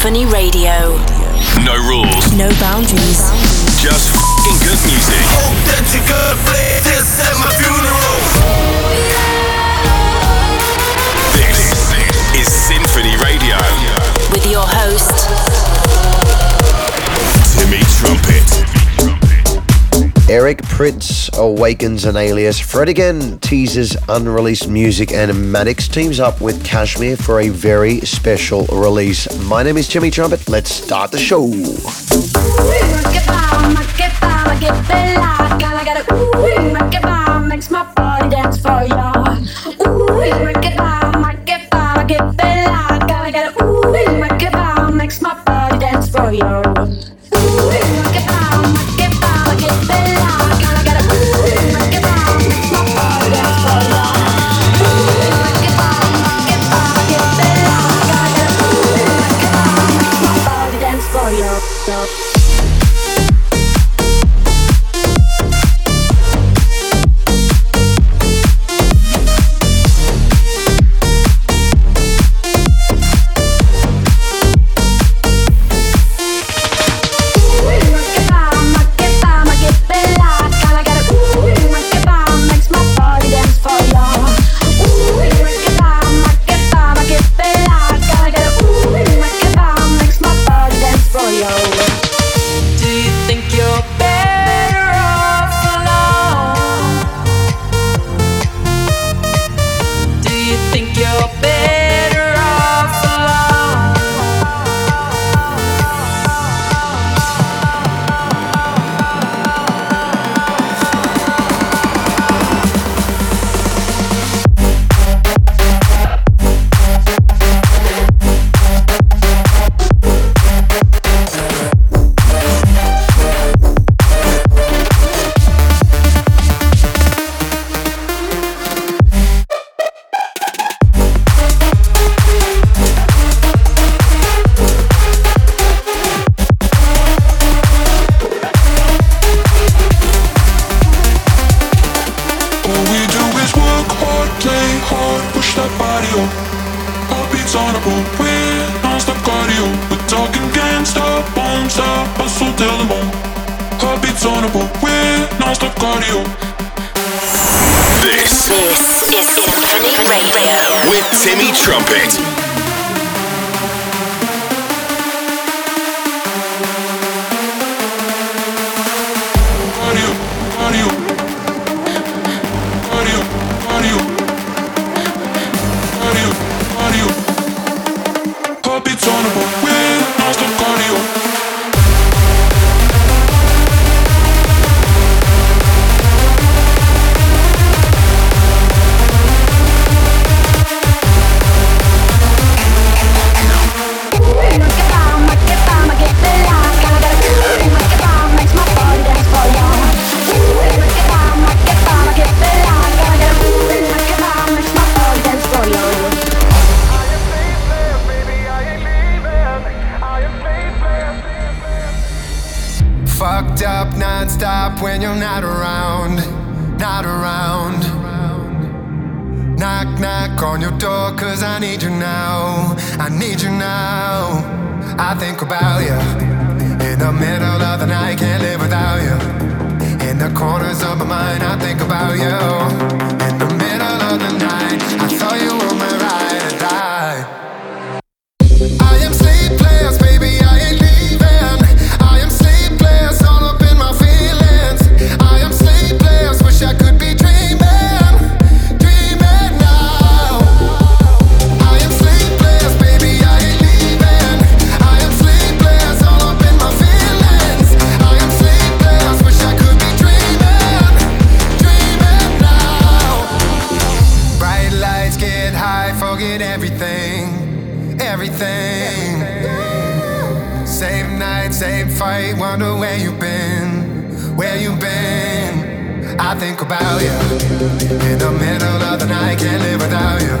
SINPHONY Radio. No rules. No boundaries. Just good music. Eric Prydz awakens an alias. Fred again teases unreleased music, and Maddix teams up with KSHMR for a very special release. My name is Timmy Trumpet. Let's start the show. Makes my body dance for. fucked up nonstop when you're not around, not around. Knock, knock on your door, cause I need you now, I need you now. I think about you in the middle of the night, can't live without you. In the corners of my mind, I think about you in the middle of the night. I saw you. about you. In the middle of the night, can't live without you.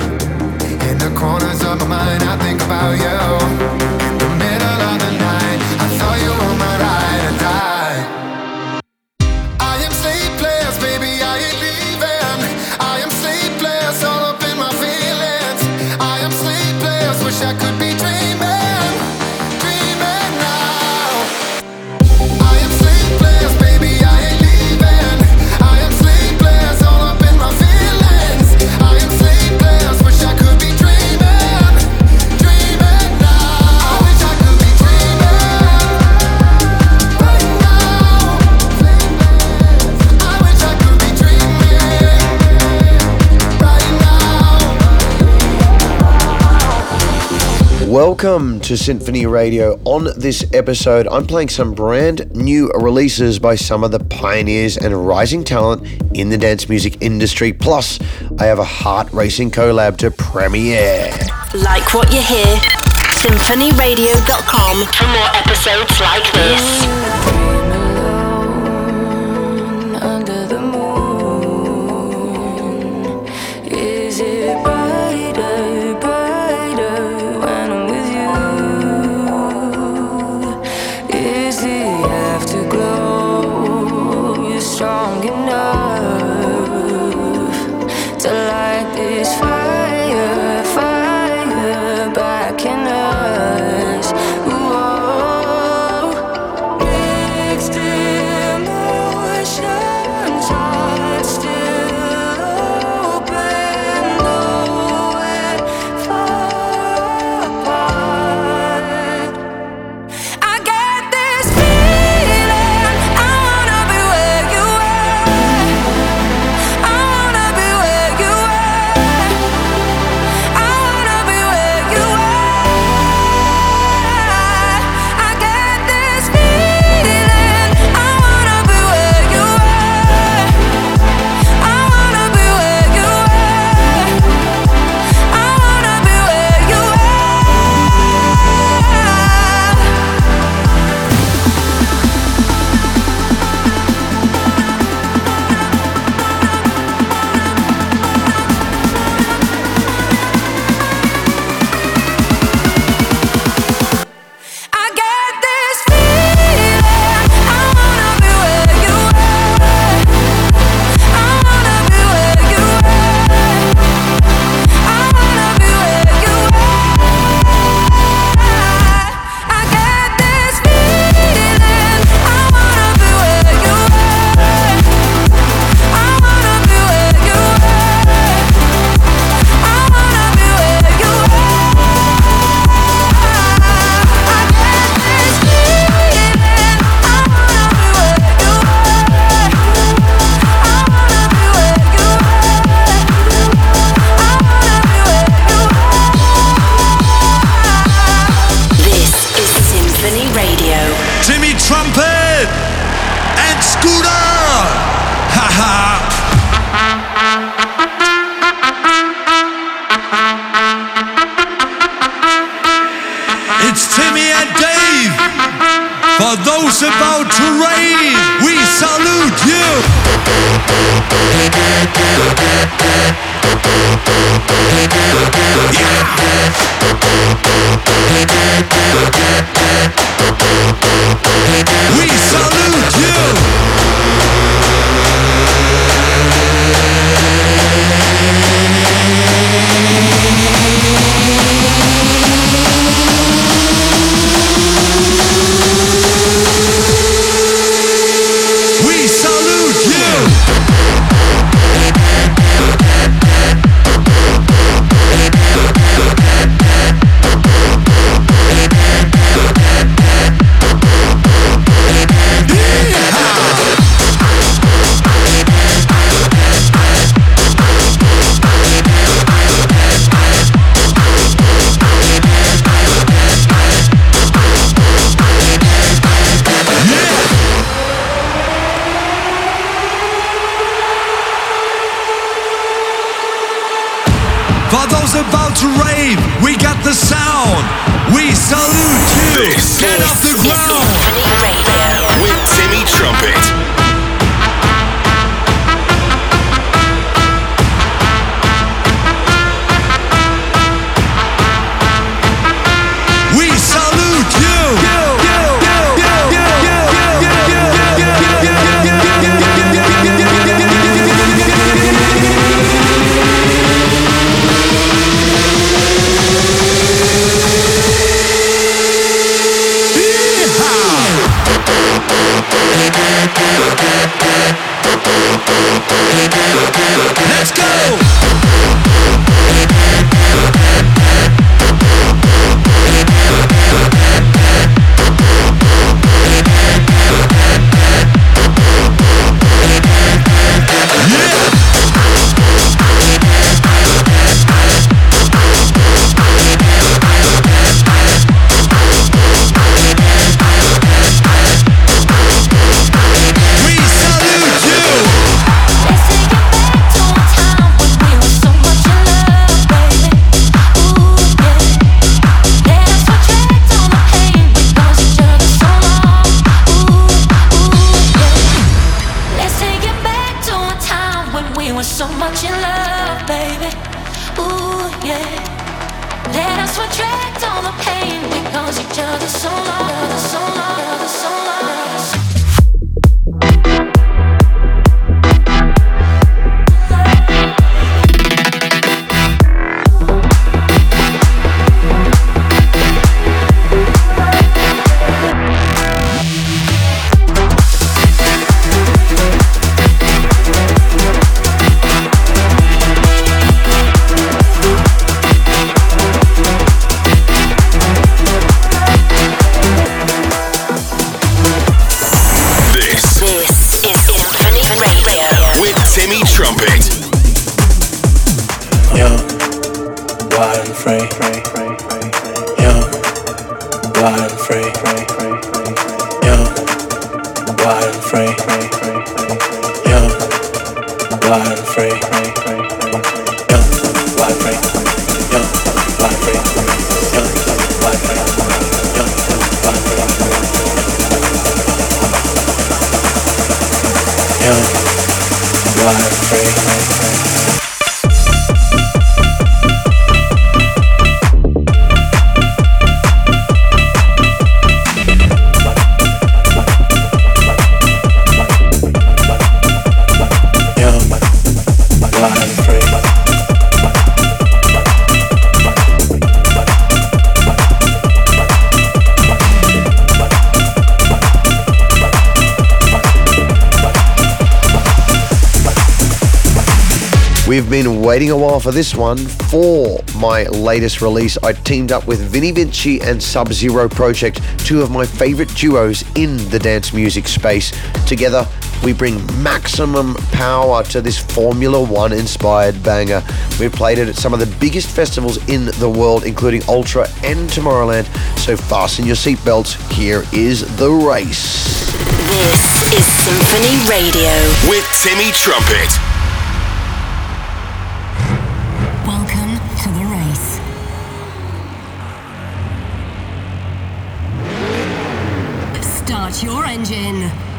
In the corners of my mind, I think about you. Welcome to SINPHONY Radio. On this episode, I'm playing some brand new releases by some of the pioneers and rising talent in the dance music industry. Plus, I have a heart racing collab to premiere. Like what you hear, sinphonyradio.com for more episodes like this. Been waiting a while for this one. For my latest release, I teamed up with Vini Vici and Sub Zero Project, two of my favorite duos in the dance music space. Together, we bring maximum power to this Formula One inspired banger. We've played it at some of the biggest festivals in the world, including Ultra and Tomorrowland. So fasten your seatbelts. Here is the race. This is SINPHONY Radio. With Timmy Trumpet. Your engine.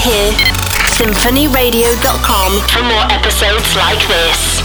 Hear? SinphonyRadio.com for more episodes like this.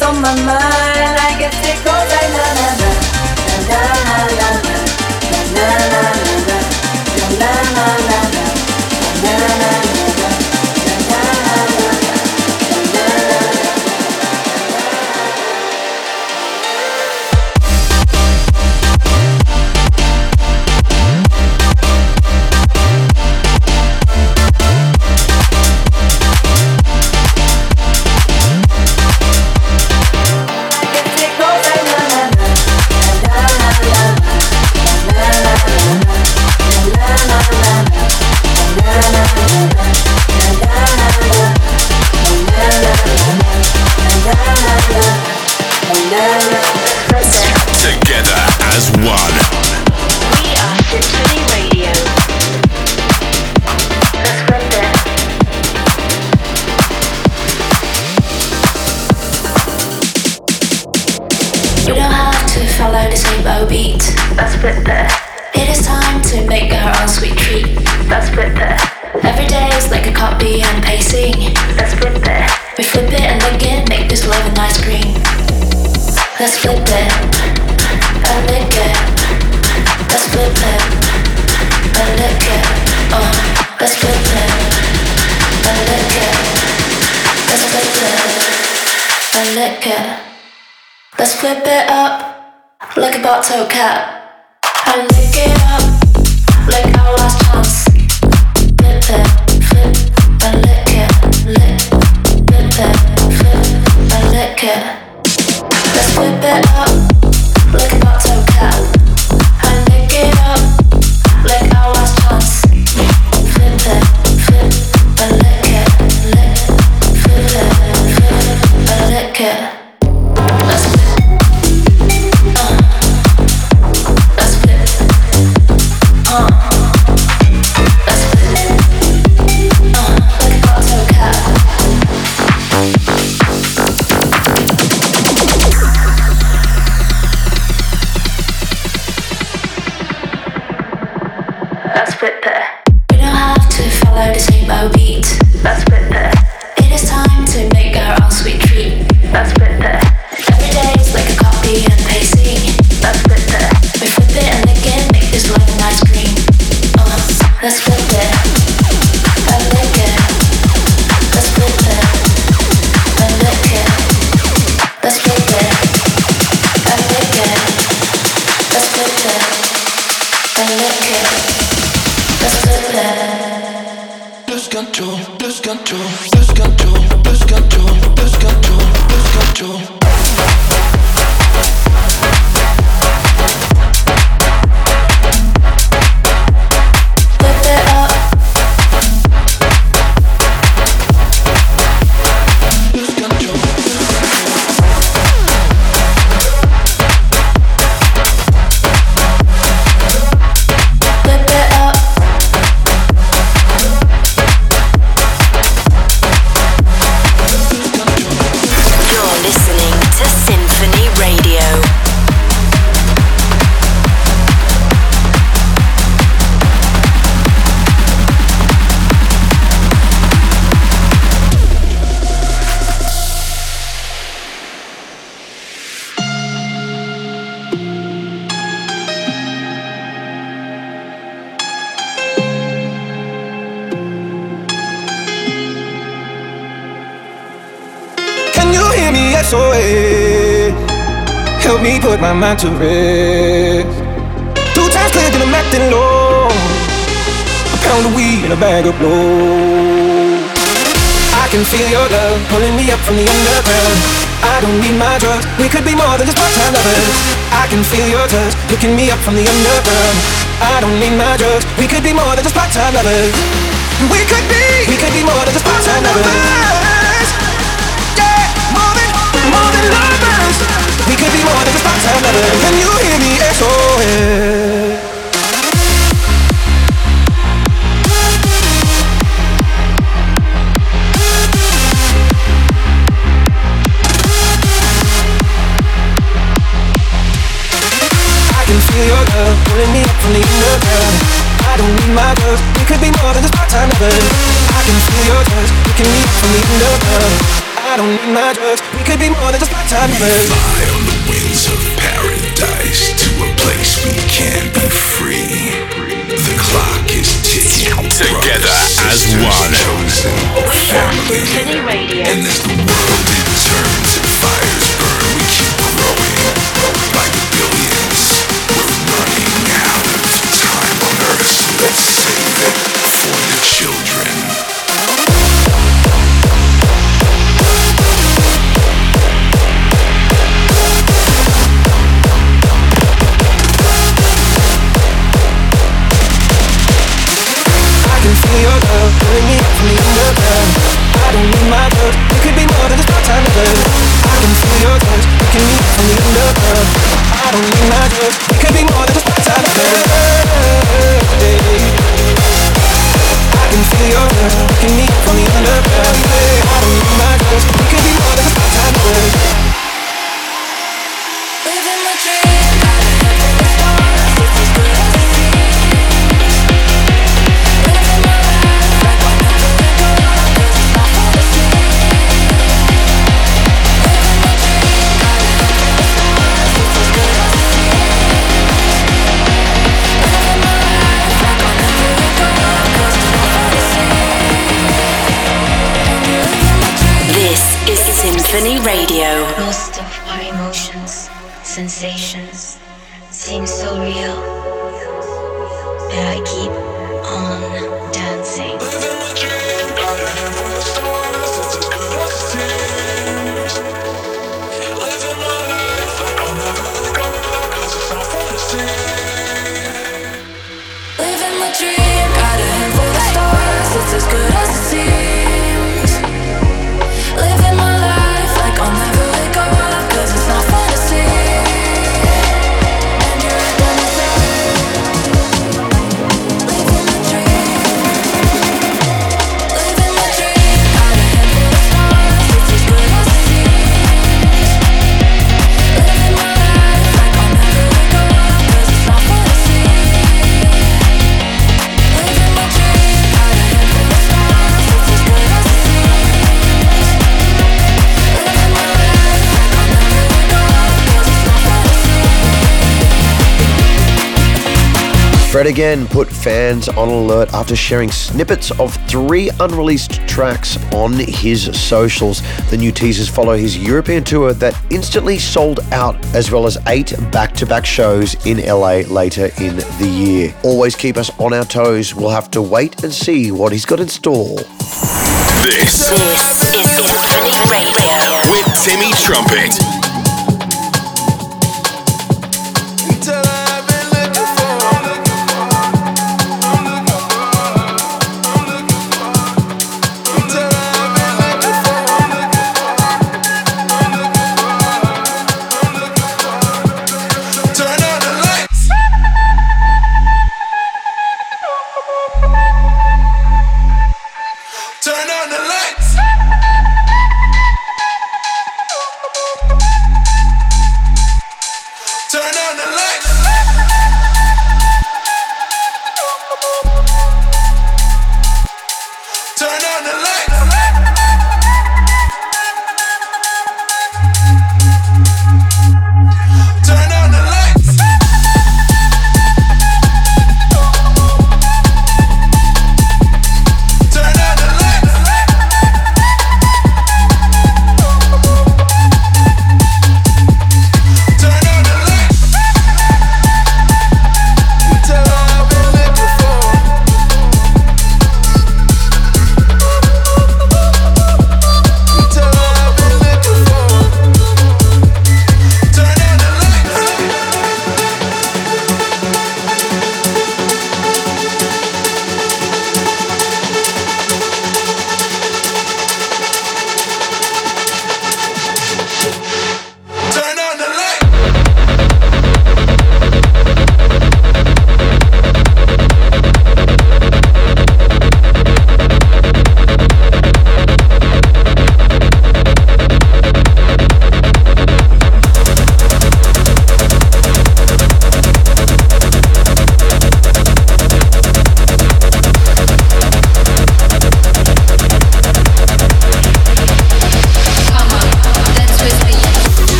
On my mind. I guess it goes la la la la la la la la la la AutoCAD. Help me put my mind to rest. Two times cleared and I'm acting low. A pound of weed and a bag of blow. I can feel your love pulling me up from the underground. I don't need my drugs. We could be more than just part-time lovers. I can feel your touch picking me up from the underground. I don't need my drugs. We could be more than just part-time lovers. We could be. We could be more than just part-time lovers. Yeah, more than, more than lovers. We could be more than just part-time lovers. Can you hear me? SOS. I can feel your love pulling me up from the underground. I don't need my drugs. We could be more than just part-time lovers. I can feel your touch picking me up from the underground. I I don't need my drugs. We could be more than just part-time lovers. Fly on the wings of paradise to a place we can be free. The clock is ticking. Together as one. Chosen family. And as the world it turns and fires burn, we keep growing by the billions. We're running out of time on Earth, let's save it for the children. I don't need Fred again put fans on alert after sharing snippets of three unreleased tracks on his socials. The new teasers follow his European tour that instantly sold out, as well as eight back to back shows in LA later in the year. Always keep us on our toes. We'll have to wait and see what he's got in store. This This is SINPHONY Radio. with Timmy Trumpet.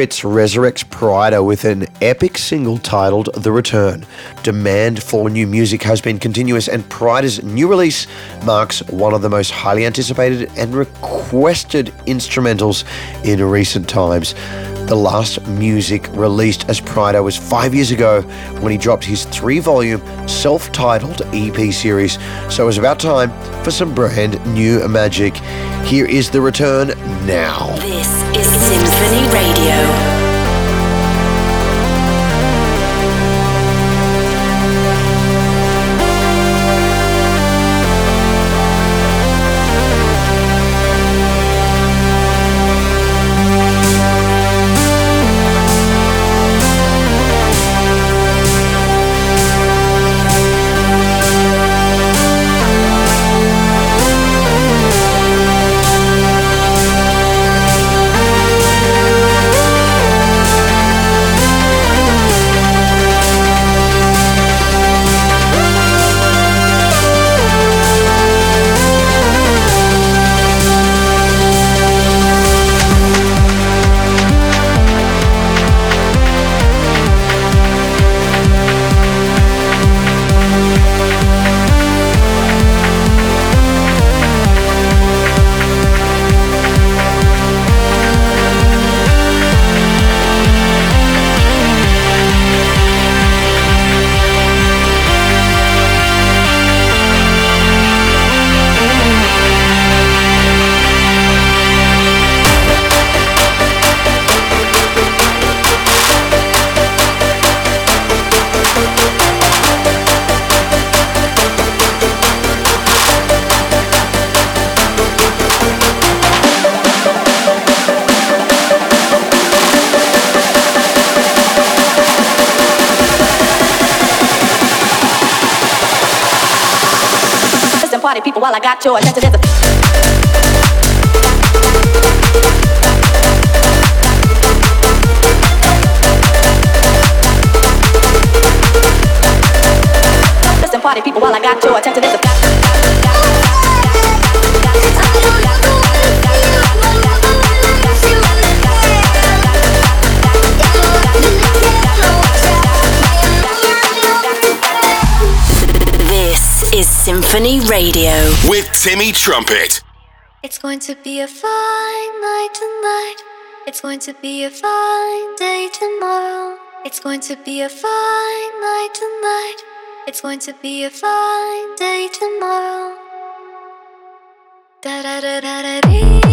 Eric resurrects Pryda with an epic single titled The Return. Demand for new music has been continuous, and Pryda's new release marks one of the most highly anticipated and requested instrumentals in recent times. The last music released as Pryda was five years ago when he dropped his three volume self titled EP series, so it was about time for some brand new magic. Here is The Return now. This is SINPHONY Radio. SINPHONY Radio. With Timmy Trumpet. It's going to be a fine night tonight. It's going to be a fine day tomorrow. It's going to be a fine night tonight. It's going to be a fine day tomorrow. Da da da da da dee,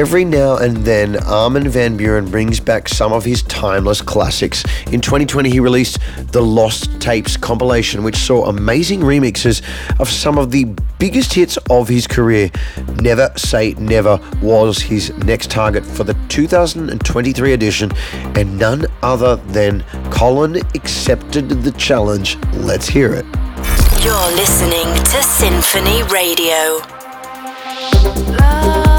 Every now and then, Armin Van Buuren brings back some of his timeless classics. In 2020, he released the Lost Tapes compilation, which saw amazing remixes of some of the biggest hits of his career. Never Say Never was his next target for the 2023 edition, and none other than Colin accepted the challenge. Let's hear it. You're listening to SINPHONY Radio. You're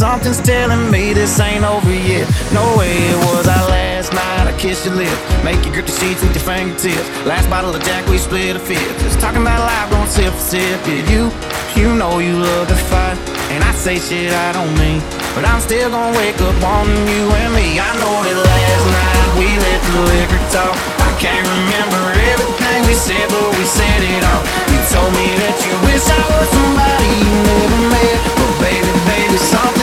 something's telling me this ain't over yet. No way it was our last night. I kissed your lips, make you grip the sheets with your fingertips. Last bottle of Jack, we split a fifth. Just talking about life, going sip for sip. Yeah, you, you know you love to fight. And I say shit I don't mean. But I'm still gonna wake up on you and me. I know that last night we let the liquor talk. I can't remember everything we said, but we said it all. You told me that you wish I was somebody you never met. But baby, baby, something's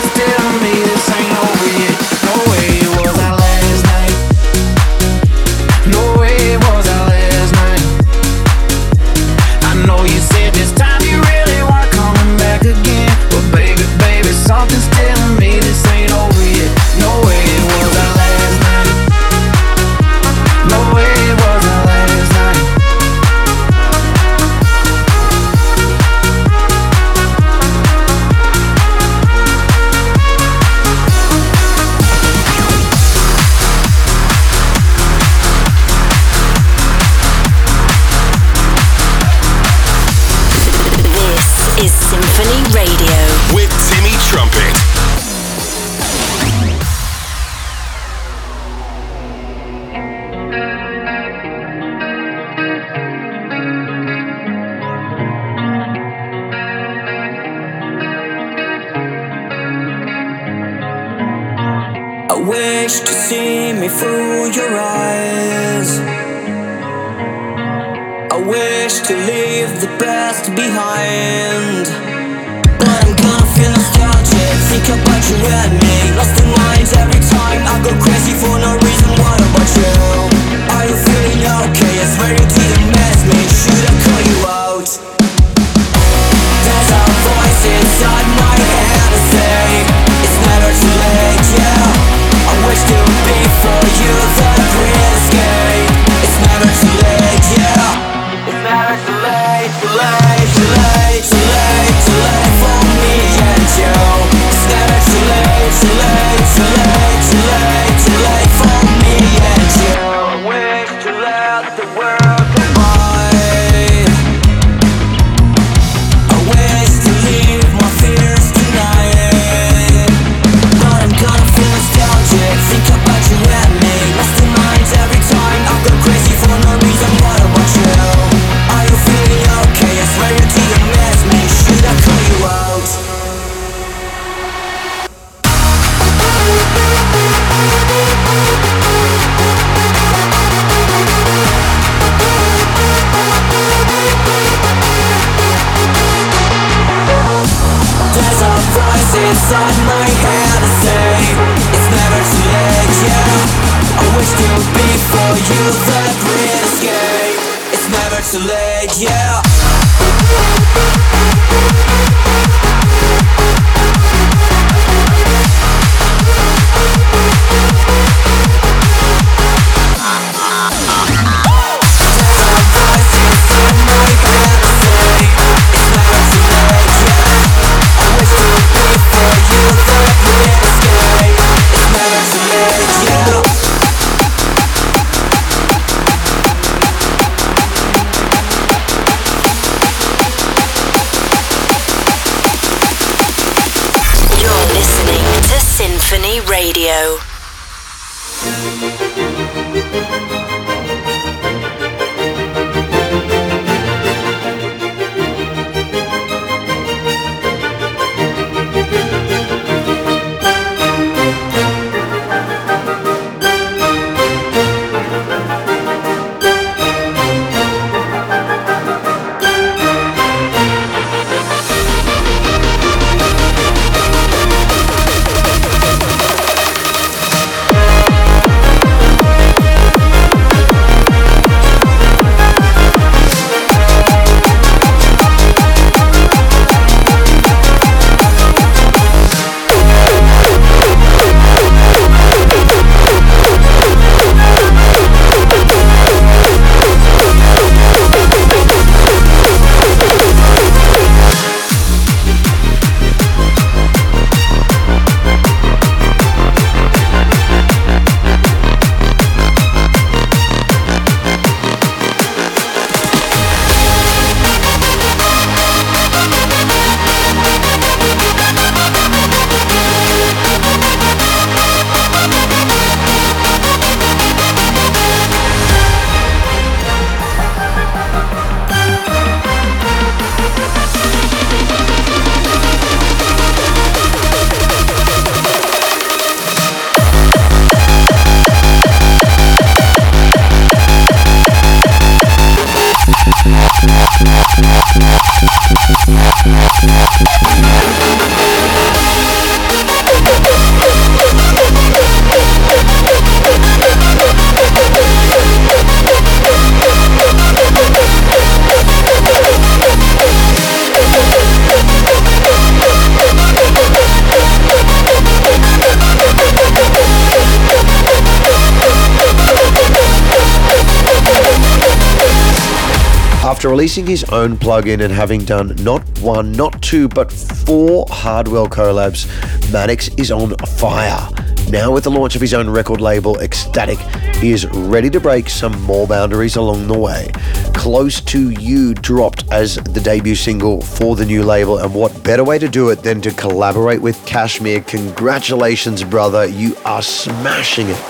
After releasing his own plugin and having done not one, not two, but four Hardwell collabs, Maddix is on fire. Now, with the launch of his own record label, Ecstatic, he is ready to break some more boundaries along the way. Close to You dropped as the debut single for the new label, and what better way to do it than to collaborate with KSHMR? Congratulations, brother, you are smashing it.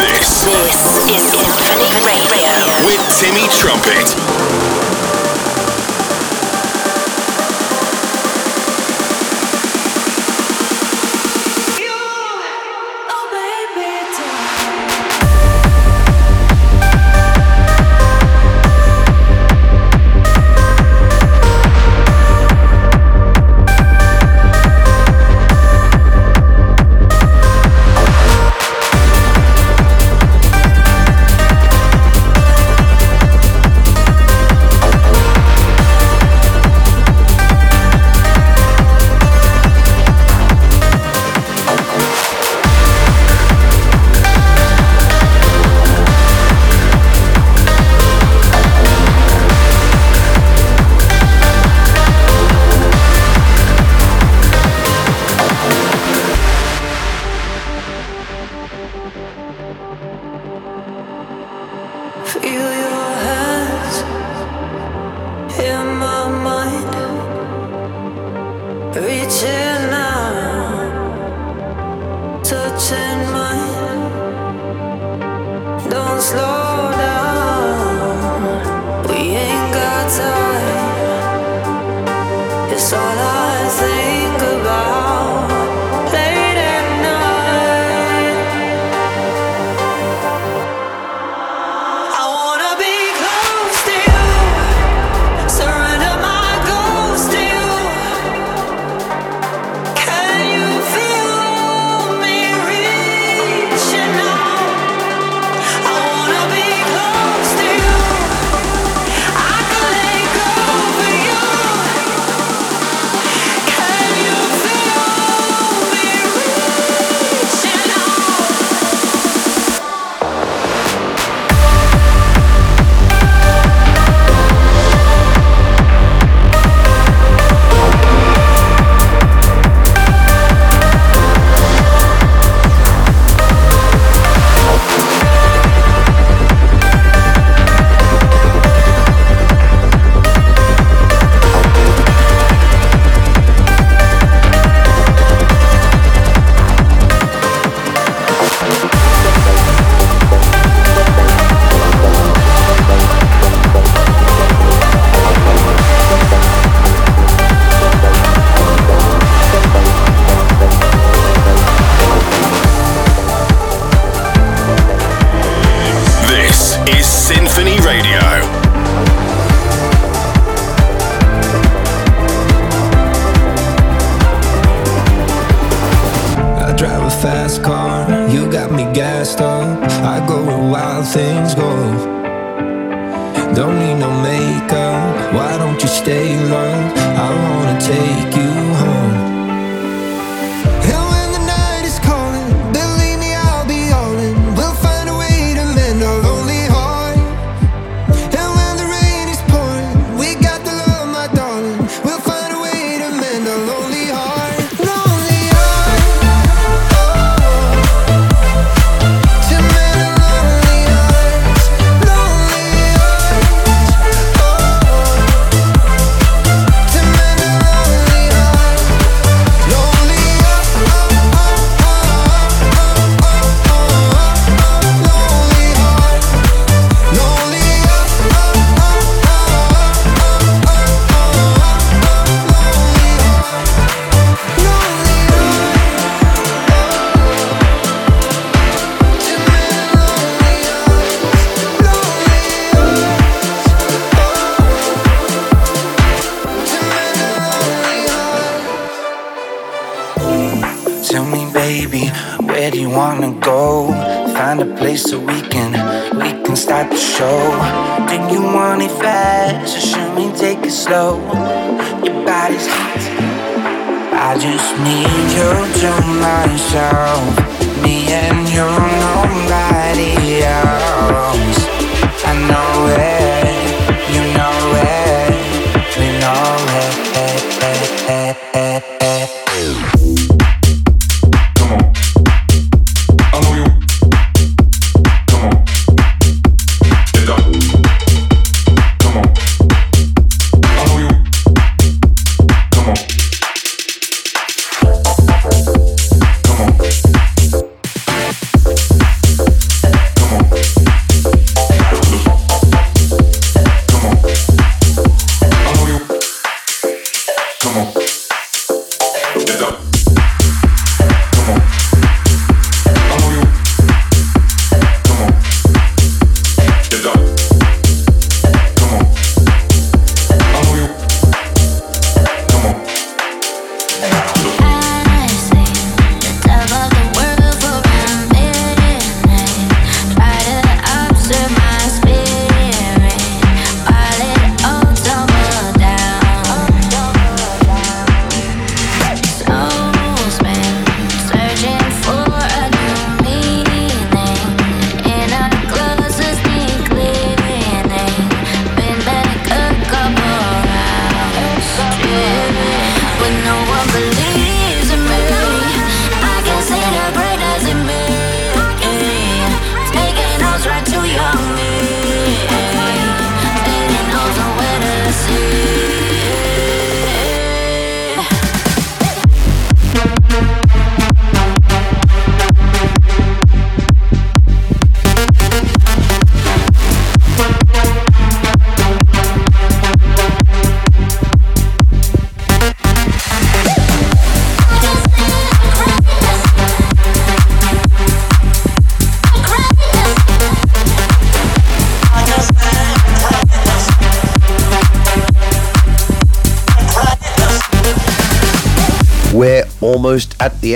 This, this is Infinite with Timmy Trumpet.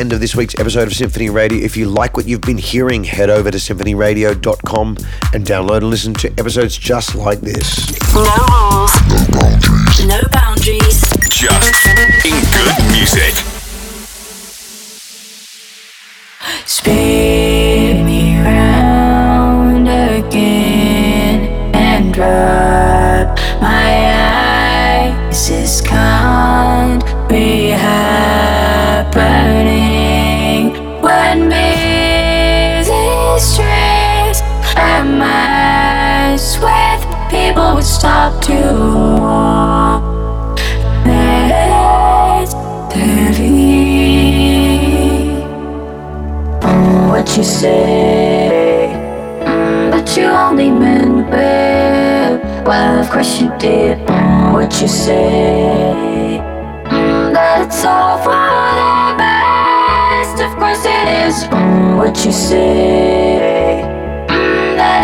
end of this week's episode of SINPHONY Radio. If you like what you've been hearing, head over to sinphonyradio.com and download and listen to episodes just like this. No rules, no boundaries, no boundaries. just in good music. stop to Let's What you say mm, But you only meant well Well of course you did mm, What you say. Mm, That's all for the best. Of course it is What you say.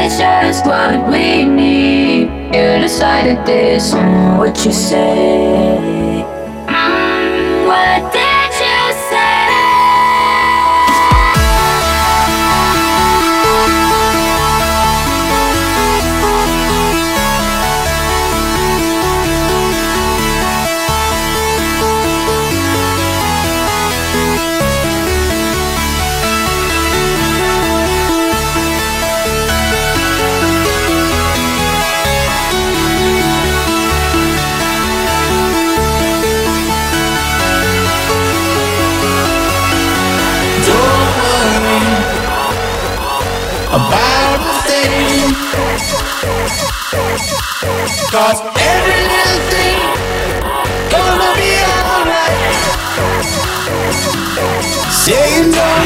It's just what we need. You decided this what you say. Cause every little thing gonna be alright. Saying no.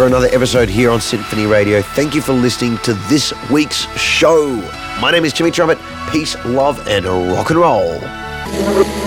for another episode here on SINPHONY Radio. Thank you for listening to this week's show. My name is Timmy Trumpet. Peace, love, and rock and roll.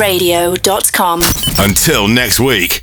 radio.com. Until next week.